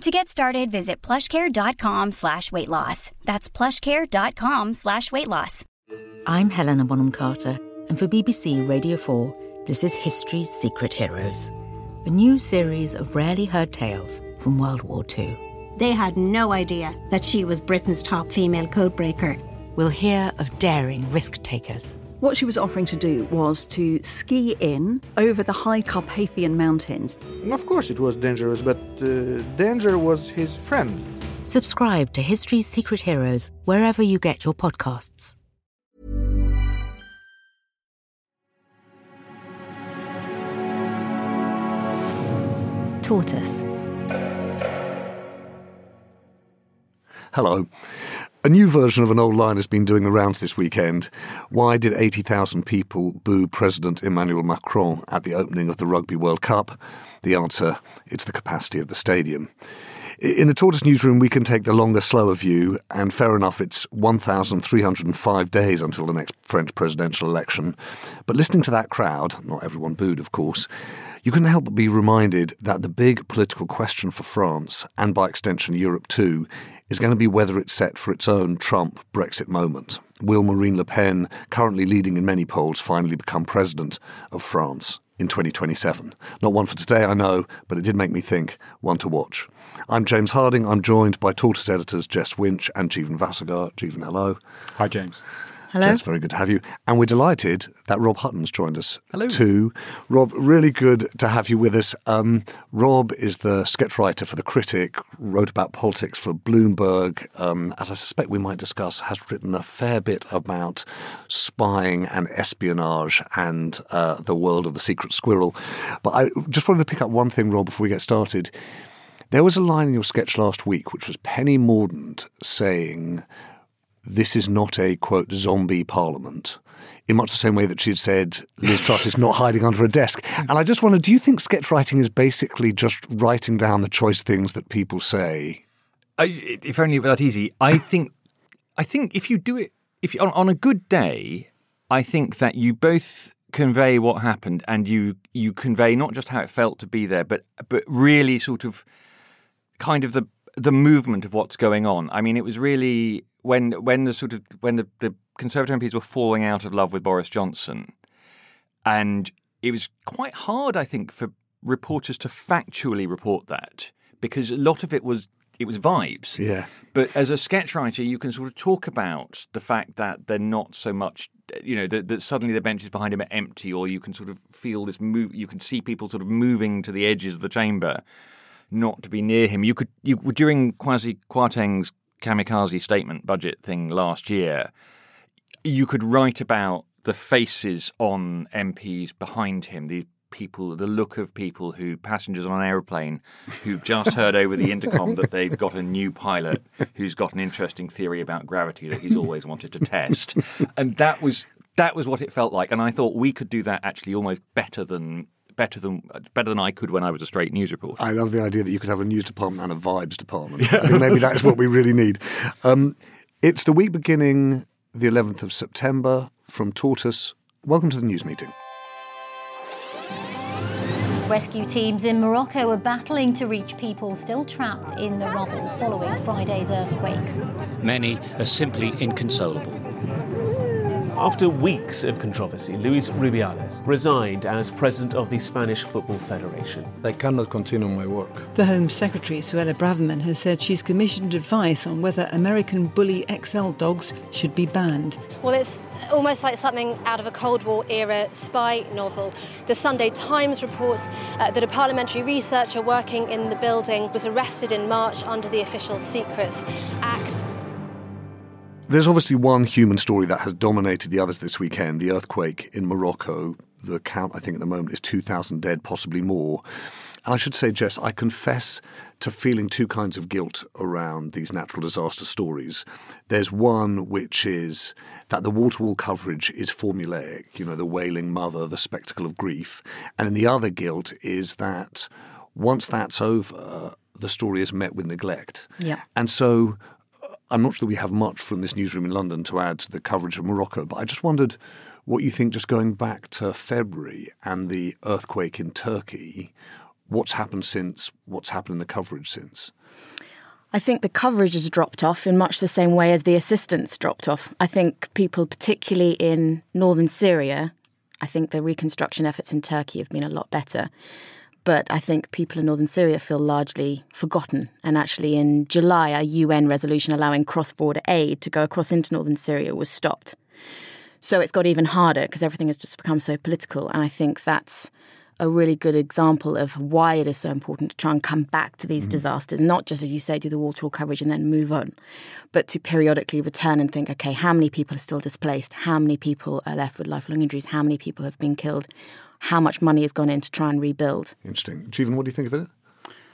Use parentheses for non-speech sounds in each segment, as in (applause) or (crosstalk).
To get started, visit plushcare.com slash weight loss. That's plushcare.com slash weight loss. I'm Helena Bonham Carter, and for BBC Radio 4, this is History's Secret Heroes, a new series of rarely heard tales from World War II. They had no idea that she was Britain's top female codebreaker. We'll hear of daring risk takers what she was offering to do was to ski in over the high Carpathian mountains. Of course, it was dangerous, but uh, danger was his friend. Subscribe to History's Secret Heroes wherever you get your podcasts. Tortoise. Hello. A new version of an old line has been doing the rounds this weekend. Why did 80,000 people boo President Emmanuel Macron at the opening of the Rugby World Cup? The answer it's the capacity of the stadium. In the Tortoise newsroom, we can take the longer, slower view, and fair enough, it's 1,305 days until the next French presidential election. But listening to that crowd, not everyone booed, of course, you can help but be reminded that the big political question for France, and by extension Europe too, is going to be whether it's set for its own Trump Brexit moment. Will Marine Le Pen, currently leading in many polls, finally become president of France in 2027? Not one for today, I know, but it did make me think, one to watch. I'm James Harding. I'm joined by Tortoise editors Jess Winch and Jeevan Vasagar. Jeevan, hello. Hi, James. Hello. It's very good to have you. And we're delighted that Rob Hutton's joined us Hello. too. Rob, really good to have you with us. Um, Rob is the sketch writer for The Critic, wrote about politics for Bloomberg. Um, as I suspect we might discuss, has written a fair bit about spying and espionage and uh, the world of the secret squirrel. But I just wanted to pick up one thing, Rob, before we get started. There was a line in your sketch last week which was Penny Mordaunt saying this is not a quote zombie parliament in much the same way that she'd said Liz Truss is not hiding under a desk. And I just wonder, do you think sketch writing is basically just writing down the choice things that people say? if only it were that easy. I (laughs) think, I think if you do it, if you, on, on a good day, I think that you both convey what happened and you you convey not just how it felt to be there, but but really sort of kind of the the movement of what's going on. I mean, it was really when when the sort of when the, the Conservative MPs were falling out of love with Boris Johnson, and it was quite hard, I think, for reporters to factually report that because a lot of it was it was vibes. Yeah. But as a sketch writer, you can sort of talk about the fact that they're not so much, you know, that, that suddenly the benches behind him are empty, or you can sort of feel this move. You can see people sort of moving to the edges of the chamber, not to be near him. You could you during Kwasi Kwarteng's kamikaze statement budget thing last year, you could write about the faces on MPs behind him, these people, the look of people who, passengers on an aeroplane, who've just heard over the intercom that they've got a new pilot who's got an interesting theory about gravity that he's always wanted to test. And that was that was what it felt like. And I thought we could do that actually almost better than better than better than I could when I was a straight news reporter. I love the idea that you could have a news department and a vibes department. Yeah. I think maybe that's what we really need. (laughs) Um, it's the week beginning the 11th of September from Tortoise. Welcome to the news meeting. Rescue teams in Morocco are battling to reach people still trapped in the rubble following Friday's earthquake. Many are simply inconsolable. After weeks of controversy, Luis Rubiales resigned as president of the Spanish Football Federation. I cannot continue my work. The Home Secretary, Suella Braverman, has said she's commissioned advice on whether American Bully XL dogs should be banned. Well, it's almost like something out of a Cold War era spy novel. The Sunday Times reports uh, that a parliamentary researcher working in the building was arrested in March under the Official Secrets Act. There's obviously one human story that has dominated the others this weekend the earthquake in Morocco. The count, I think, at the moment is 2,000 dead, possibly more. And I should say, Jess, I confess to feeling two kinds of guilt around these natural disaster stories. There's one which is that the wall to wall coverage is formulaic, you know, the wailing mother, the spectacle of grief. And then the other guilt is that once that's over, the story is met with neglect. Yeah. And so I'm not sure that we have much from this newsroom in London to add to the coverage of Morocco, but I just wondered what you think, just going back to February and the earthquake in Turkey, what's happened since, what's happened in the coverage since? I think the coverage has dropped off in much the same way as the assistance dropped off. I think people, particularly in northern Syria, I think the reconstruction efforts in Turkey have been a lot better. But I think people in northern Syria feel largely forgotten. And actually, in July, a UN resolution allowing cross border aid to go across into northern Syria was stopped. So it's got even harder because everything has just become so political. And I think that's a really good example of why it is so important to try and come back to these mm-hmm. disasters, not just, as you say, do the wall to wall coverage and then move on, but to periodically return and think, okay, how many people are still displaced? How many people are left with lifelong injuries? How many people have been killed? How much money has gone in to try and rebuild? Interesting. Jeevan, what do you think of it?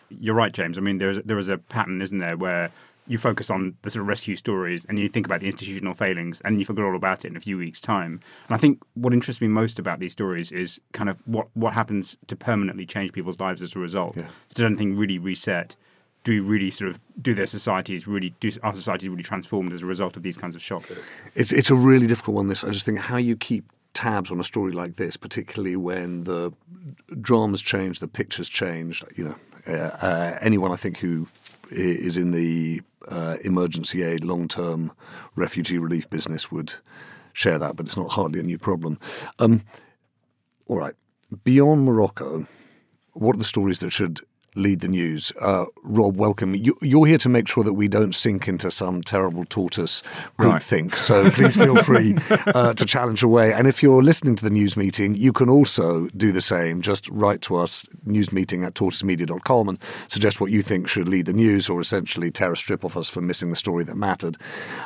You're right, James. I mean, there is, there is a pattern, isn't there, where you focus on the sort of rescue stories and you think about the institutional failings and you forget all about it in a few weeks' time. And I think what interests me most about these stories is kind of what, what happens to permanently change people's lives as a result. Yeah. Does anything really reset? Do we really sort of do their societies really do our societies really transformed as a result of these kinds of shocks? It's it's a really difficult one. This I just think how you keep tabs on a story like this, particularly when the dramas change, the pictures change. You know, uh, uh, anyone I think who is in the uh, emergency aid, long term refugee relief business would share that, but it's not hardly a new problem. Um, all right. Beyond Morocco, what are the stories that should lead the news. Uh, Rob, welcome. You, are here to make sure that we don't sink into some terrible tortoise groupthink. Right. So please feel free (laughs) uh, to challenge away. And if you're listening to the news meeting, you can also do the same. Just write to us, newsmeeting at tortoisemedia.com, and suggest what you think should lead the news or essentially tear a strip off us for missing the story that mattered.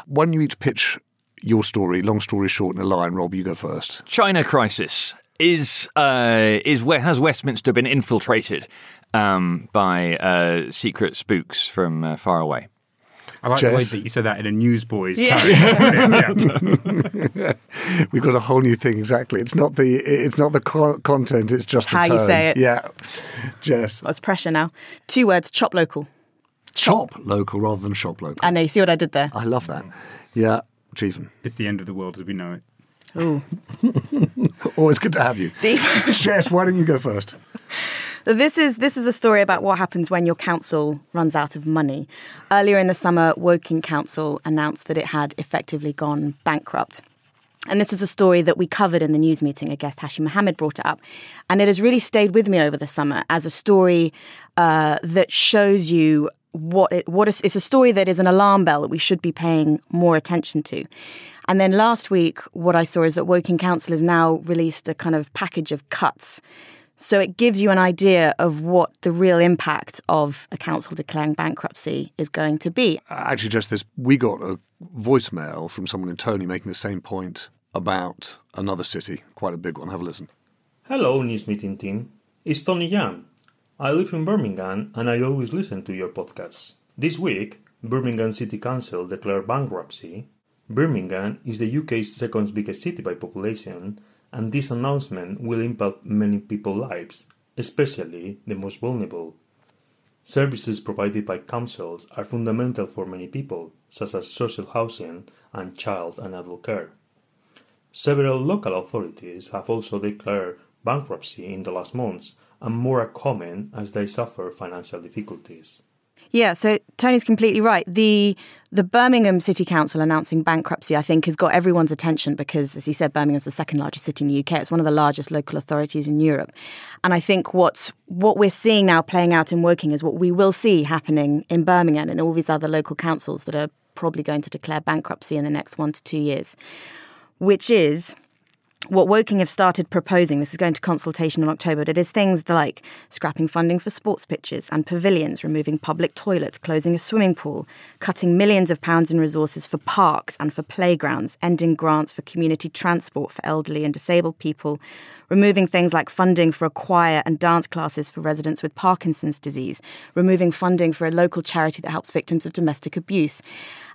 Why don't you each pitch your story, long story short, in a line? Rob, you go first. China crisis is uh, is where has Westminster been infiltrated um, by uh, secret spooks from uh, far away. I like Jess. the way that you said that in a newsboys yeah. tone. (laughs) (laughs) We've got a whole new thing. Exactly. It's not the it's not the co- content. It's just how you say it. Yeah, Jess. That's pressure now. Two words: chop local. Chop, chop local rather than shop local. I know. You see what I did there? I love that. Yeah, Jeevan. It's the end of the world as we know it. Oh. (laughs) Always good to have you. Deep. Jess, why don't you go first? This is this is a story about what happens when your council runs out of money. Earlier in the summer, Woking Council announced that it had effectively gone bankrupt. And this was a story that we covered in the news meeting. A guest, Hashim Mohammed, brought it up. And it has really stayed with me over the summer as a story uh, that shows you what it, what is, it's a story that is an alarm bell that we should be paying more attention to. And then last week, what I saw is that Woking Council has now released a kind of package of cuts so it gives you an idea of what the real impact of a council declaring bankruptcy is going to be. Actually, just this, we got a voicemail from someone in Tony making the same point about another city, quite a big one. Have a listen. Hello, News Meeting team. It's Tony Young. I live in Birmingham and I always listen to your podcasts. This week, Birmingham City Council declared bankruptcy. Birmingham is the UK's second biggest city by population and this announcement will impact many people's lives, especially the most vulnerable. Services provided by councils are fundamental for many people, such as social housing and child and adult care. Several local authorities have also declared bankruptcy in the last months, and more are coming as they suffer financial difficulties. Yeah, so Tony's completely right. The the Birmingham City Council announcing bankruptcy, I think, has got everyone's attention because, as he said, Birmingham's the second largest city in the UK. It's one of the largest local authorities in Europe. And I think what's what we're seeing now playing out in Woking is what we will see happening in Birmingham and all these other local councils that are probably going to declare bankruptcy in the next one to two years, which is what Woking have started proposing, this is going to consultation in October, but it is things like scrapping funding for sports pitches and pavilions, removing public toilets, closing a swimming pool, cutting millions of pounds in resources for parks and for playgrounds, ending grants for community transport for elderly and disabled people, removing things like funding for a choir and dance classes for residents with Parkinson's disease, removing funding for a local charity that helps victims of domestic abuse.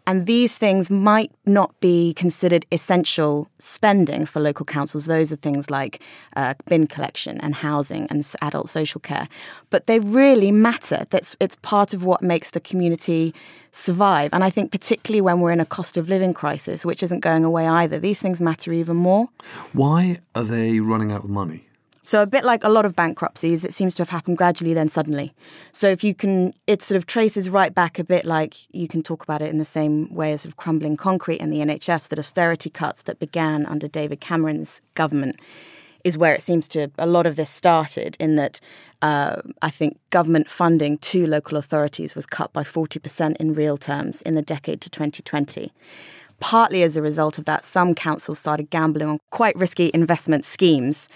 And these things might not be considered essential spending for local councils. Those are things like uh, bin collection and housing and adult social care. But they really matter. That's it's part of what makes the community survive. And I think particularly when we're in a cost of living crisis, which isn't going away either, these things matter even more. Why are they running out of money? So a bit like a lot of bankruptcies, it seems to have happened gradually, then suddenly. So if you can, it sort of traces right back a bit like you can talk about it in the same way as sort of crumbling concrete in the NHS, that austerity cuts that began under David Cameron's government is where it seems to a lot of this started. In that, uh, I think government funding to local authorities was cut by forty percent in real terms in the decade to 2020 partly as a result of that, some councils started gambling on quite risky investment schemes.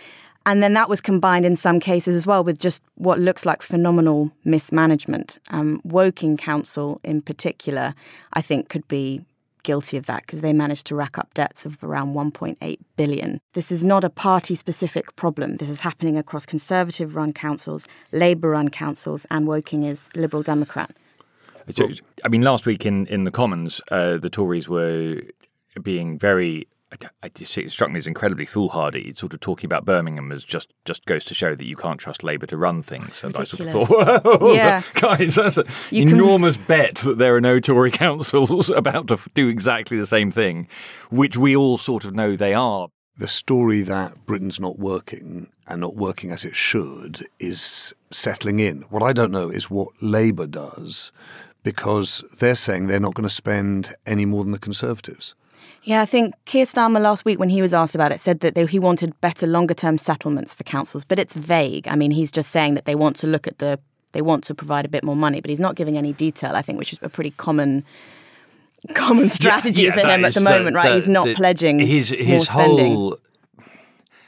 And then that was combined in some cases as well with just what looks like phenomenal mismanagement. Um, Woking Council, in particular, I think could be guilty of that because they managed to rack up debts of around 1.8 billion. This is not a party specific problem. This is happening across conservative run councils, Labour run councils, and Woking is Liberal Democrat. I mean, last week in, in the Commons, uh, the Tories were being very it struck me as incredibly foolhardy, sort of talking about Birmingham as just just goes to show that you can't trust Labour to run things. And Ridiculous. I sort of thought, (laughs) Yeah. (laughs) guys, that's an You can- enormous bet that there are no Tory (laughs) councils about to do exactly the same thing, which we all sort of know they are. The story that Britain's not working and not working as it should is settling in. What I don't know is what Labour does because they're saying they're not going to spend any more than the Conservatives. Yeah, I think Keir Starmer last week, when he was asked about it, said that they, he wanted better longer term settlements for councils, but it's vague. I mean, he's just saying that they want to look at the, they want to provide a bit more money, but he's not giving any detail, I think, which is a pretty common common strategy Yeah, for that him at the the- moment, right? the- he's not the- pledging his his spending. whole.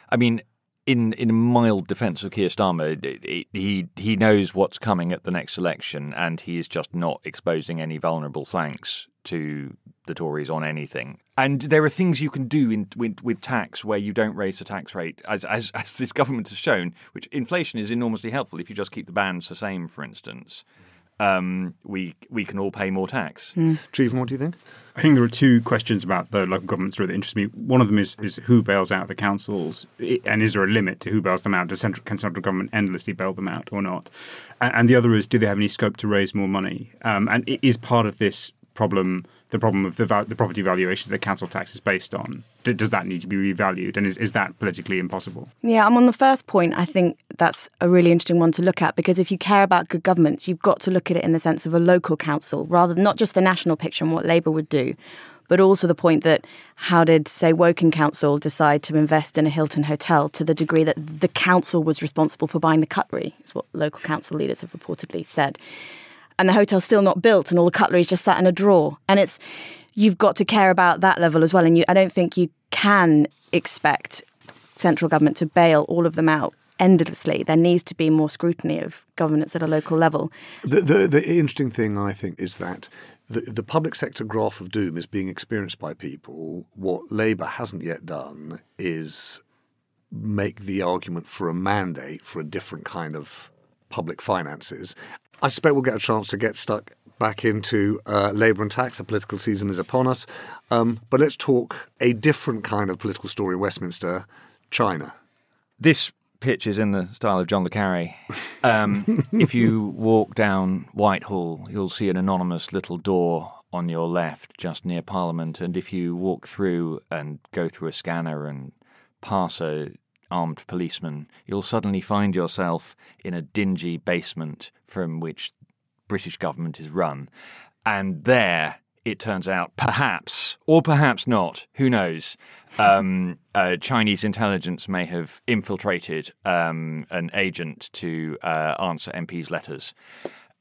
I mean, in in mild defence of Keir Starmer, he he knows what's coming at the next election, and he is just not exposing any vulnerable flanks to the Tories on anything. And there are things you can do in, with, with tax where you don't raise the tax rate, as, as as this government has shown. Which inflation is enormously helpful if you just keep the bands the same, for instance. Um, we we can all pay more tax. Jeevan, what do you think? I think there are two questions about the local government story that interest me. One of them is, is who bails out the councils, and is there a limit to who bails them out? Does central, can central government endlessly bail them out or not? And, and the other is, do they have any scope to raise more money? Um, and it is part of this problem the problem of the, the property valuations that council tax is based on. D- does that need to be revalued, and is, is that politically impossible? Yeah, I'm on the first point. I think that's a really interesting one to look at because if you care about good governments, you've got to look at it in the sense of a local council rather than not just the national picture and what Labour would do, but also the point that how did, say, Woking Council decide to invest in a Hilton hotel to the degree that the council was responsible for buying the cutlery, is what local council leaders have reportedly said. And the hotel's still not built and all the cutlery's just sat in a drawer. And it's, you've got to care about that level as well. And you, I don't think you can expect central government to bail all of them out endlessly. There needs to be more scrutiny of governance at a local level. The, the, the interesting thing, I think, is that the, the public sector graph of doom is being experienced by people. What Labour hasn't yet done is make the argument for a mandate for a different kind of public finances. I suspect we'll get a chance to get stuck back into uh, Labour and tax. A political season is upon us. Um, but let's talk a different kind of political story in Westminster China. This pitch is in the style of John le Carre. Um, (laughs) if you walk down Whitehall, you'll see an anonymous little door on your left, just near Parliament. And if you walk through and go through a scanner and pass a armed policeman, you'll suddenly find yourself in a dingy basement from which British government is run. And there, it turns out, perhaps, or perhaps not, who knows, um, uh, Chinese intelligence may have infiltrated um, an agent to uh, answer MPs' letters.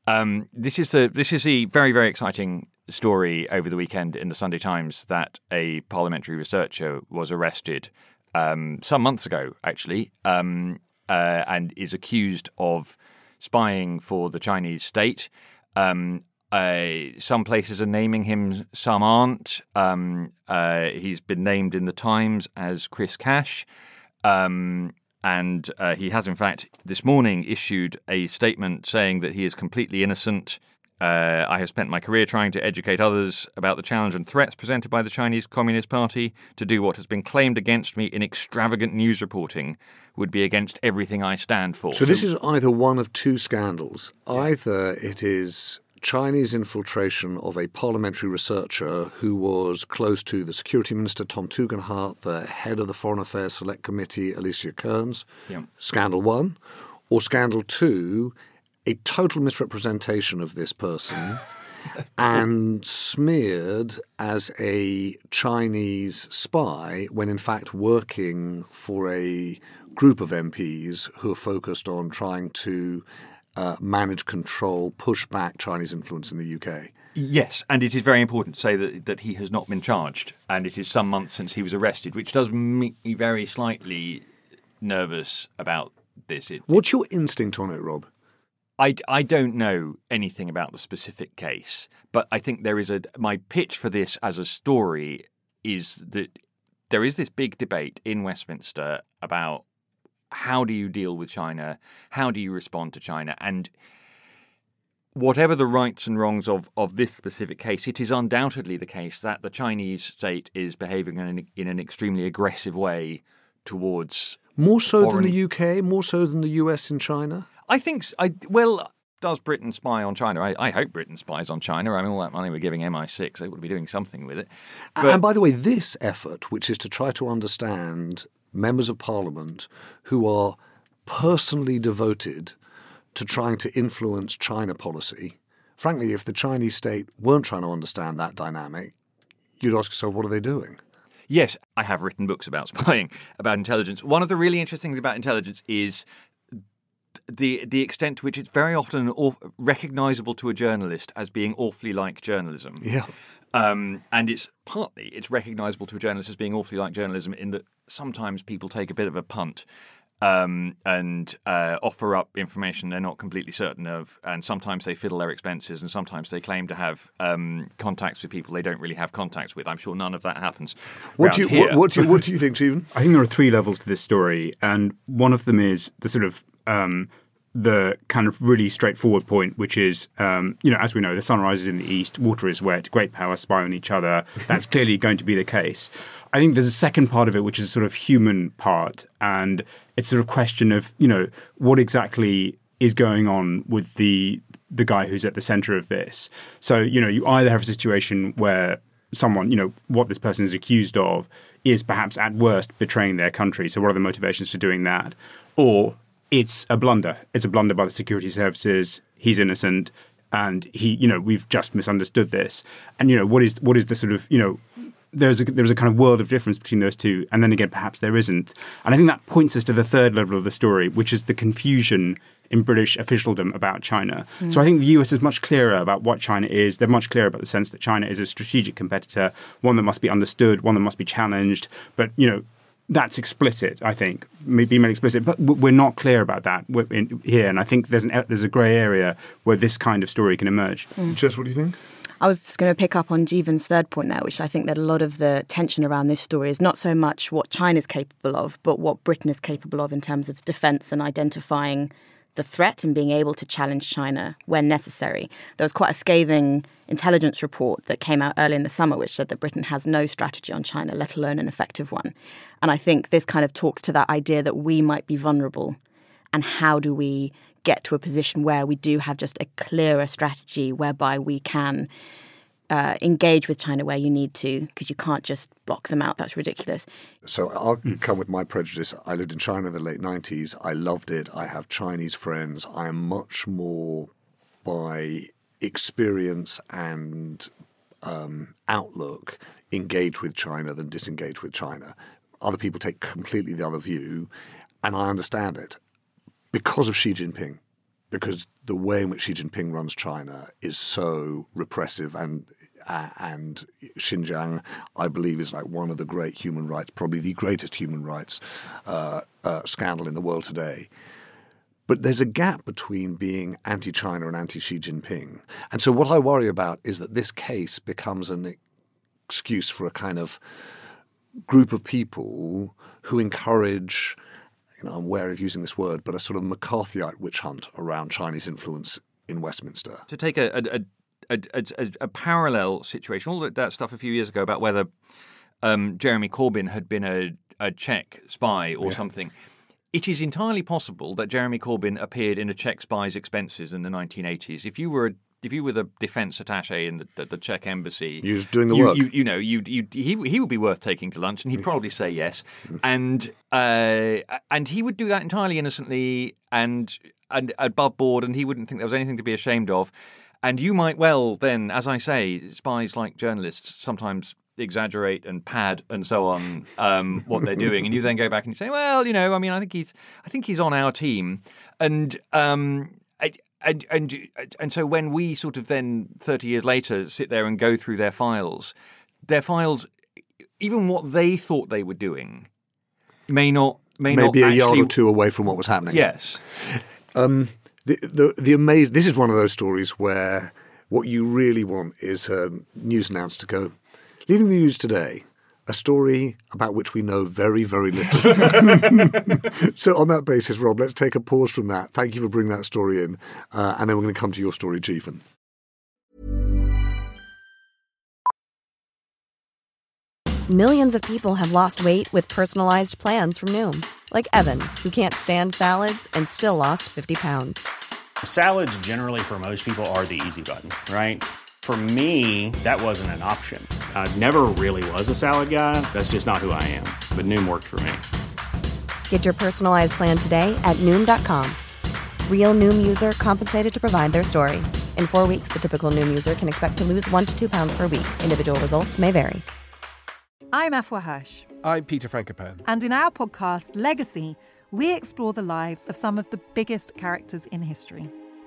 Um, this is the this is the very very exciting story over the weekend in the Sunday Times that a parliamentary researcher was arrested um, some months ago, actually, um, uh, and is accused of spying for the Chinese state. Um, uh, some places are naming him, some aren't. Um, uh, he's been named in the Times as Chris Cash. Um, and uh, he has, in fact, this morning issued a statement saying that he is completely innocent. Uh, I have spent my career trying to educate others about the challenge and threats presented by the Chinese Communist Party. To do what has been claimed against me in extravagant news reporting would be against everything I stand for. So, this is either one of two scandals. Either it is Chinese infiltration of a parliamentary researcher who was close to the Security Minister Tom Tugendhat, the head of the Foreign Affairs Select Committee Alicia Kearns. Yeah. Scandal one. Or scandal two, a total misrepresentation of this person. and smeared as a Chinese spy when in fact working for a group of MPs who are focused on trying to uh, manage, control, push back Chinese influence in the UK. Yes, and it is very important to say that, that he has not been charged, and it is some months since he was arrested, which does make me very slightly nervous about this. It, What's your instinct on it, Rob? I, I don't know anything about the specific case, but I think there is a. My pitch for this as a story is that there is this big debate in Westminster about how do you deal with China? How do you respond to China? And whatever the rights and wrongs of, of this specific case, it is undoubtedly the case that the Chinese state is behaving in an, in an extremely aggressive way towards. More so foreign... than the UK, more so than the US in China? I think, I well, does Britain spy on China? I, I, hope Britain spies on China. I mean, all that money we're giving MI6, they would be doing something with it. But... and by the way, this effort, which is to try to understand members of parliament who are personally devoted to trying to influence China policy. Frankly, if the Chinese state weren't trying to understand that dynamic, you'd ask yourself, what are they doing? Yes, I have written books about (laughs) spying, about intelligence. One of the really interesting things about intelligence is the the extent to which it's very often recognizable to a journalist as being awfully like journalism. Yeah. Um, and it's partly it's recognisable to a journalist as being awfully like journalism in that sometimes people take a bit of a punt um, and uh, offer up information they're not completely certain of, and sometimes they fiddle their expenses, and sometimes they claim to have um, contacts with people they don't really have contacts with. I'm sure none of that happens. What do you what, what, do you what do you (laughs) think, Jeevan? I think there are three levels to this story, and one of them is the sort of um, the kind of really straightforward point, which is, um, you know, as we know, the sun rises in the east, water is wet, great powers spy on each other. That's (laughs) clearly going to be the case. I think there's a second part of it, which is a sort of human part, and it's sort of a question of, you know, what exactly is going on with the the guy who's at the center of this. So, you know, you either have a situation where someone, you know, what this person is accused of is perhaps at worst betraying their country. So, what are the motivations for doing that? Or it's a blunder. It's a blunder by the security services. He's innocent, and he, you know, we've just misunderstood this. And you know, what is what is the sort of, you know, there's a there's a kind of world of difference between those two, and then again, perhaps there isn't. And I think that points us to the third level of the story, which is the confusion in British officialdom about China. Mm. So I think the US is much clearer about what China is. They're much clearer about the sense that China is a strategic competitor, one that must be understood, one that must be challenged. But you know, that's explicit, I think, be made explicit, but we're not clear about that in, here. And I think there's an there's a grey area where this kind of story can emerge. Mm. Jess, what do you think? I was just going to pick up on Jeevan's third point there, which I think that a lot of the tension around this story is not so much what China's capable of, but what Britain is capable of in terms of defence and identifying the threat and being able to challenge China when necessary. There was quite a scathing intelligence report that came out early in the summer, which said that Britain has no strategy on China, let alone an effective one. And I think this kind of talks to that idea that we might be vulnerable. And how do we get to a position where we do have just a clearer strategy whereby we can uh, engage with China where you need to because you can't just block them out. That's ridiculous. So I'll mm. come with my prejudice. I lived in China in the late 90s. I loved it. I have Chinese friends. I am much more by experience and um, outlook engaged with China than disengaged with China. Other people take completely the other view, and I understand it because of Xi Jinping because the way in which Xi Jinping runs China is so repressive and uh, and Xinjiang, I believe, is like one of the great human rights, probably the greatest human rights uh, uh, scandal in the world today. But there's a gap between being anti China and anti Xi Jinping. And so, what I worry about is that this case becomes an excuse for a kind of group of people who encourage, you know, I'm wary of using this word, but a sort of McCarthyite witch hunt around Chinese influence in Westminster. To take a, a, a, a, a parallel situation, all that stuff a few years ago about whether um, Jeremy Corbyn had been a, a Czech spy or Yeah. something. It is entirely possible that Jeremy Corbyn appeared in a Czech spy's expenses in the 1980s. If you were a if you were the defence attaché in the, the, the Czech embassy, He was doing the you, work. You, you know, you, you, he he would be worth taking to lunch, and he'd probably say yes. And uh, and he would do that entirely innocently and and above board, and he wouldn't think there was anything to be ashamed of. And you might well then, as I say, spies like journalists sometimes exaggerate and pad and so on um, what they're doing, and you then go back and you say, well, you know, I mean, I think he's I think he's on our team, and. Um, I, and and and so when we sort of then thirty years later sit there and go through their files, their files, even what they thought they were doing, may not may Maybe not a yard or two away from what was happening. Yes. Um, the the the amaz- This is one of those stories where what you really want is a news announcer to go, leading the news today. A story about which we know very, very little. (laughs) so, on that basis, Rob, let's take a pause from that. Thank you for bringing that story in. Uh, and then we're going to come to your story, Jeevan. Millions of people have lost weight with personalized plans from Noom, like Evan, who can't stand salads and still lost 50 pounds. Salads, generally, for most people, are the easy button, right? For me, that wasn't an option. I never really was a salad guy. That's just not who I am. But Noom worked for me. Get your personalized plan today at Noom.com. Real Noom user compensated to provide their story. In four weeks, the typical Noom user can expect to lose one to two pounds per week. Individual results may vary. I'm Afua Hirsch, I'm Peter Frankopan. and in our podcast, Legacy, we explore the lives of some of the biggest characters in history.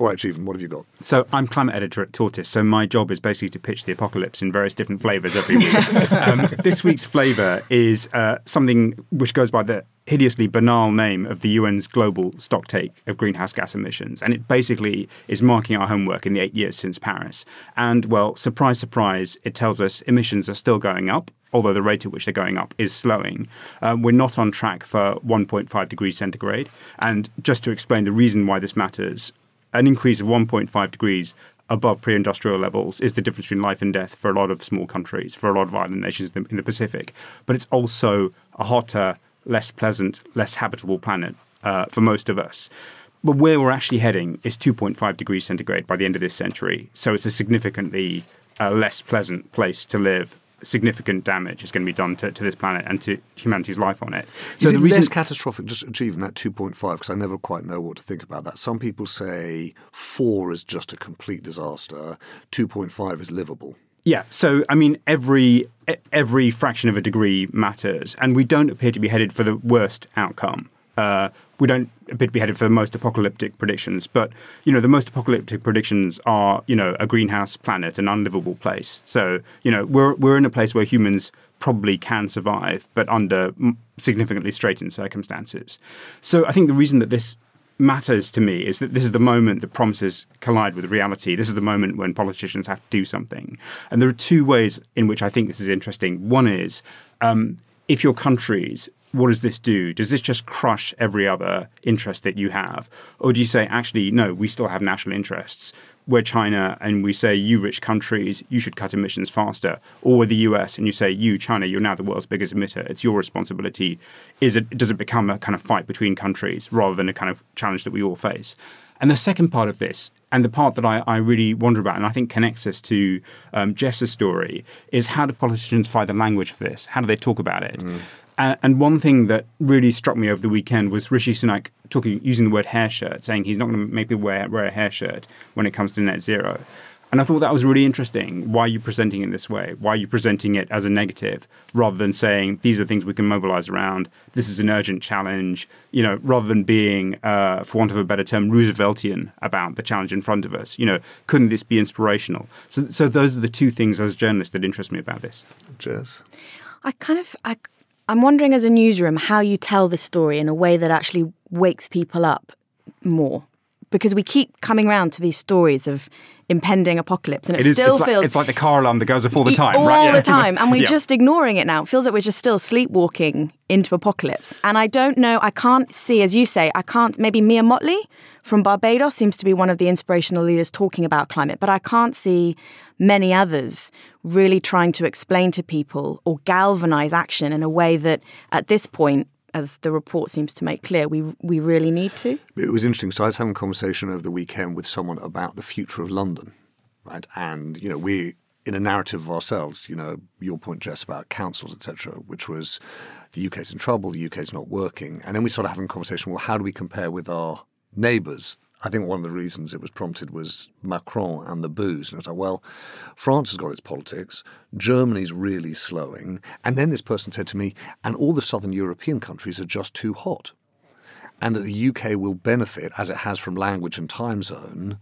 All right, Jeevan, what have you got? So I'm climate editor at Tortoise. So my job is basically to pitch the apocalypse in various different flavors every week. (laughs) um, this week's flavor is uh, something which goes by the hideously banal name of the UN's global stocktake of greenhouse gas emissions, and it basically is marking our homework in the eight years since Paris. And well, surprise, surprise, it tells us emissions are still going up. Although the rate at which they're going up is slowing, um, we're not on track for 1.5 degrees centigrade. And just to explain the reason why this matters, an increase of 1.5 degrees above pre-industrial levels is the difference between life and death for a lot of small countries, for a lot of island nations in the, in the Pacific. But it's also a hotter, less pleasant, less habitable planet uh, for most of us. But where we're actually heading is 2.5 degrees centigrade by the end of this century. So it's a significantly uh, less pleasant place to live. Significant damage is going to be done to, to this planet and to humanity's life on it. So is it less catastrophic just achieving that 2.5? Because I never quite know what to think about that. Some people say 4 is just a complete disaster, 2.5 is livable. Yeah, so I mean, every every fraction of a degree matters, and we don't appear to be headed for the worst outcome. Uh, we don't appear to be headed for the most apocalyptic predictions, but you know, the most apocalyptic predictions are you know a greenhouse planet, an unlivable place. So you know, we're we're in a place where humans probably can survive, but under significantly straitened circumstances. So I think the reason that this matters to me is that this is the moment that promises collide with reality. This is the moment when politicians have to do something. And there are two ways in which I think this is interesting. One is um, if your countries what does this do? Does this just crush every other interest that you have? Or do you say, actually, no, we still have national interests? We're China and we say, you rich countries, you should cut emissions faster. Or we're the US and you say, you, China, you're now the world's biggest emitter. It's your responsibility. Is it, does it become a kind of fight between countries rather than a kind of challenge that we all face? And the second part of this, and the part that I, I really wonder about, and I think connects us to um, Jess's story, is how do politicians find the language of this? How do they talk about it? Mm. And, and one thing that really struck me over the weekend was Rishi Sunak talking, using the word hair shirt, saying he's not going to make people wear, wear a hair shirt when it comes to net zero. And I thought that was really interesting. Why are you presenting it this way? Why are you presenting it as a negative rather than saying these are things we can mobilize around? This is an urgent challenge. You know, rather than being, uh, for want of a better term, Rooseveltian about the challenge in front of us. You know, couldn't this be inspirational? So, so those are the two things as a journalist that interest me about this. Jess, I kind of I I'm wondering as a newsroom how you tell this story in a way that actually wakes people up more. Because we keep coming around to these stories of impending apocalypse, and it, it is, still it's feels like, it's like the car alarm that goes off all the time, all right? Yeah. the (laughs) time, and we're yeah. just ignoring it now. It feels like we're just still sleepwalking into apocalypse. And I don't know. I can't see, as you say, I can't. Maybe Mia Mottley from Barbados seems to be one of the inspirational leaders talking about climate, but I can't see many others really trying to explain to people or galvanize action in a way that, at this point, as the report seems to make clear, we we really need to. It was interesting. So I was having a conversation over the weekend with someone about the future of London, right? And you know, we in a narrative of ourselves, you know, your point, Jess, about councils, etc., which was the UK's in trouble, the UK's not working, and then we started having a conversation. Well, how do we compare with our neighbours? I think one of the reasons it was prompted was Macron and the boos. And it was like, well, France has got its politics, Germany's really slowing. And then this person said to me, and all the southern European countries are just too hot. And that the UK will benefit, as it has from language and time zone,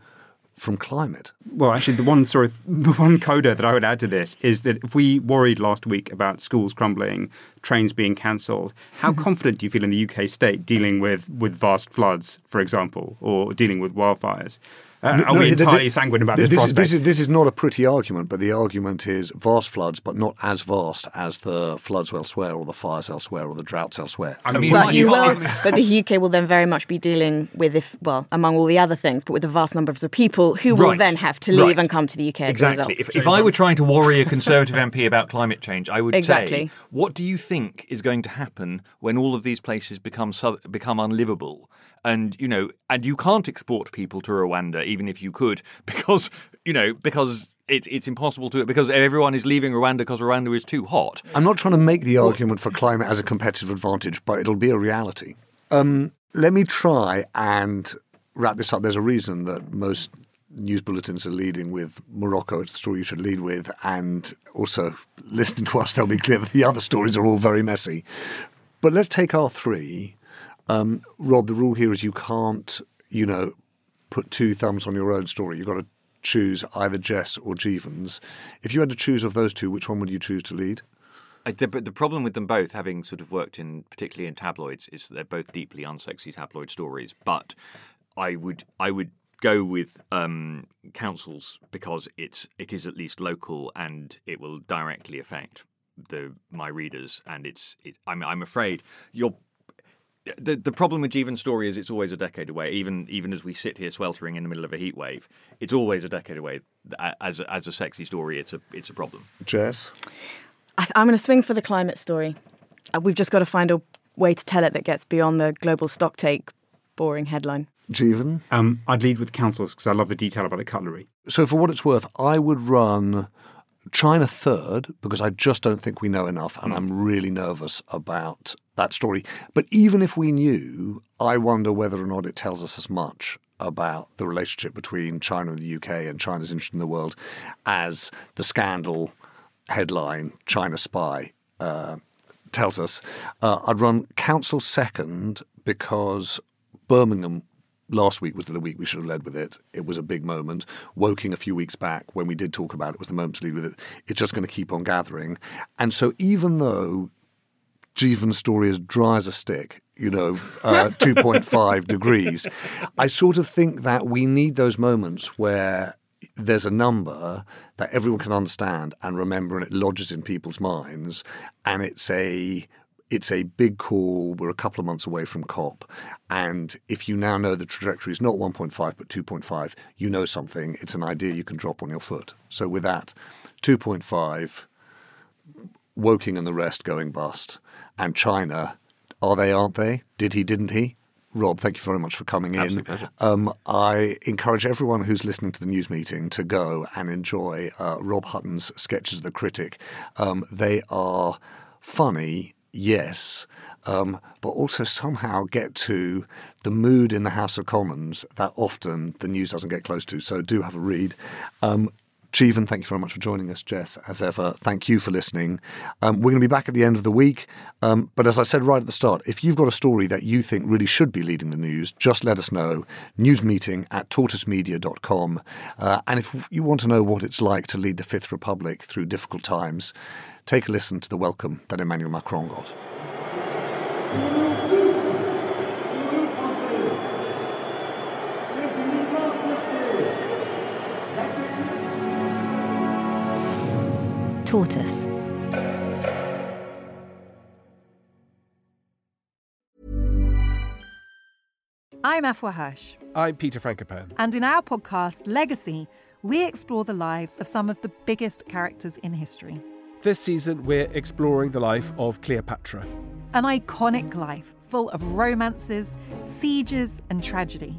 from climate. Well, actually, the one sorry, (laughs) the one coda that I would add to this is that if we worried last week about schools crumbling, trains being cancelled, how mm-hmm. confident do you feel in the UK state dealing with with vast floods, for example, or dealing with wildfires? Uh, no, are we entirely the, sanguine about this, this prospect? This is, this is not a pretty argument, but the argument is vast floods, but not as vast as the floods elsewhere, or the fires elsewhere, or the droughts elsewhere. I mean, but you will, but the UK will then very much be dealing with, if well, among all the other things, but with a vast numbers of people who will right. then have to leave right. and come to the UK. Exactly. If, if I were trying to worry a Conservative MP about climate change, I would exactly. say, what do you think is going to happen when all of these places become become unlivable? And you know, and you can't export people to Rwanda even if you could, (laughs) because you know, because it's it's impossible to because everyone is leaving Rwanda because Rwanda is too hot. I'm not trying to make the argument for climate as a competitive advantage, but it'll be a reality. Um, let me try and wrap this up. There's a reason that most news bulletins are leading with Morocco. It's the story you should lead with, and also listening to us, they'll be clear that the other stories are all very messy. But let's take our three um, Rob, the rule here is you can't, you know, put two thumbs on your own story. You've got to choose either Jess or Jeevan's. If you had to choose of those two, which one would you choose to lead? The, the problem with them both, having sort of worked in particularly in tabloids, is they're both deeply unsexy tabloid stories. But I would I would go with um, councils because it's it is at least local and it will directly affect the my readers. And it's it, I'm I'm afraid you're the the problem with Jeevan's story is it's always a decade away. Even even as we sit here sweltering in the middle of a heat wave, it's always a decade away. As a, as a sexy story, it's a it's a problem. Jess, I am going to swing for the climate story. Uh, we've just got to find a way to tell it that gets beyond the global stocktake boring headline. Jeevan, um, I'd lead with councils because I love the detail about the cutlery. So for what it's worth, I would run. China third because I just don't think we know enough, and I'm really nervous about that story. But even if we knew, I wonder whether or not it tells us as much about the relationship between China and the UK and China's interest in the world as the scandal headline China Spy uh, tells us. Uh, I'd run Council second because Birmingham last week was the week we should have led with it. It was a big moment. Woking a few weeks back, when we did talk about it, was the moment to lead with it. It's just going to keep on gathering. And so, even though Jeevan's story is dry as a stick, you know, uh, (laughs) 2.5 degrees. I sort of think that we need those moments where there's a number that everyone can understand and remember and it lodges in people's minds and it's a it's a big call. We're a couple of months away from COP. And if you now know the trajectory is not 1.5 but 2.5, you know something. It's an idea you can drop on your foot. So with that, 2.5, Woking and the rest going bust, and China, are they, aren't they? Did he, didn't he? Rob, thank you very much for coming Absolute in. pleasure. Um, I encourage everyone who's listening to the news meeting to go and enjoy uh, Rob Hutton's sketches of the critic. Um, they are funny, yes, um, but also somehow get to the mood in the House of Commons that often the news doesn't get close to. So do have a read. Um, Jeevan, thank you very much for joining us. Jess, as ever, thank you for listening. Um, we're going to be back at the end of the week. Um, but as I said right at the start, if you've got a story that you think really should be leading the news, just let us know. Newsmeeting at tortoisemedia.com. Uh, and if you want to know what it's like to lead the Fifth Republic through difficult times, take a listen to the welcome that Emmanuel Macron got. Tortoise. I'm Afua Hirsch, I'm Peter Frankopan. and in our podcast, Legacy, we explore the lives of some of the biggest characters in history. This season, we're exploring the life of Cleopatra. An iconic life full of romances, sieges, and tragedy.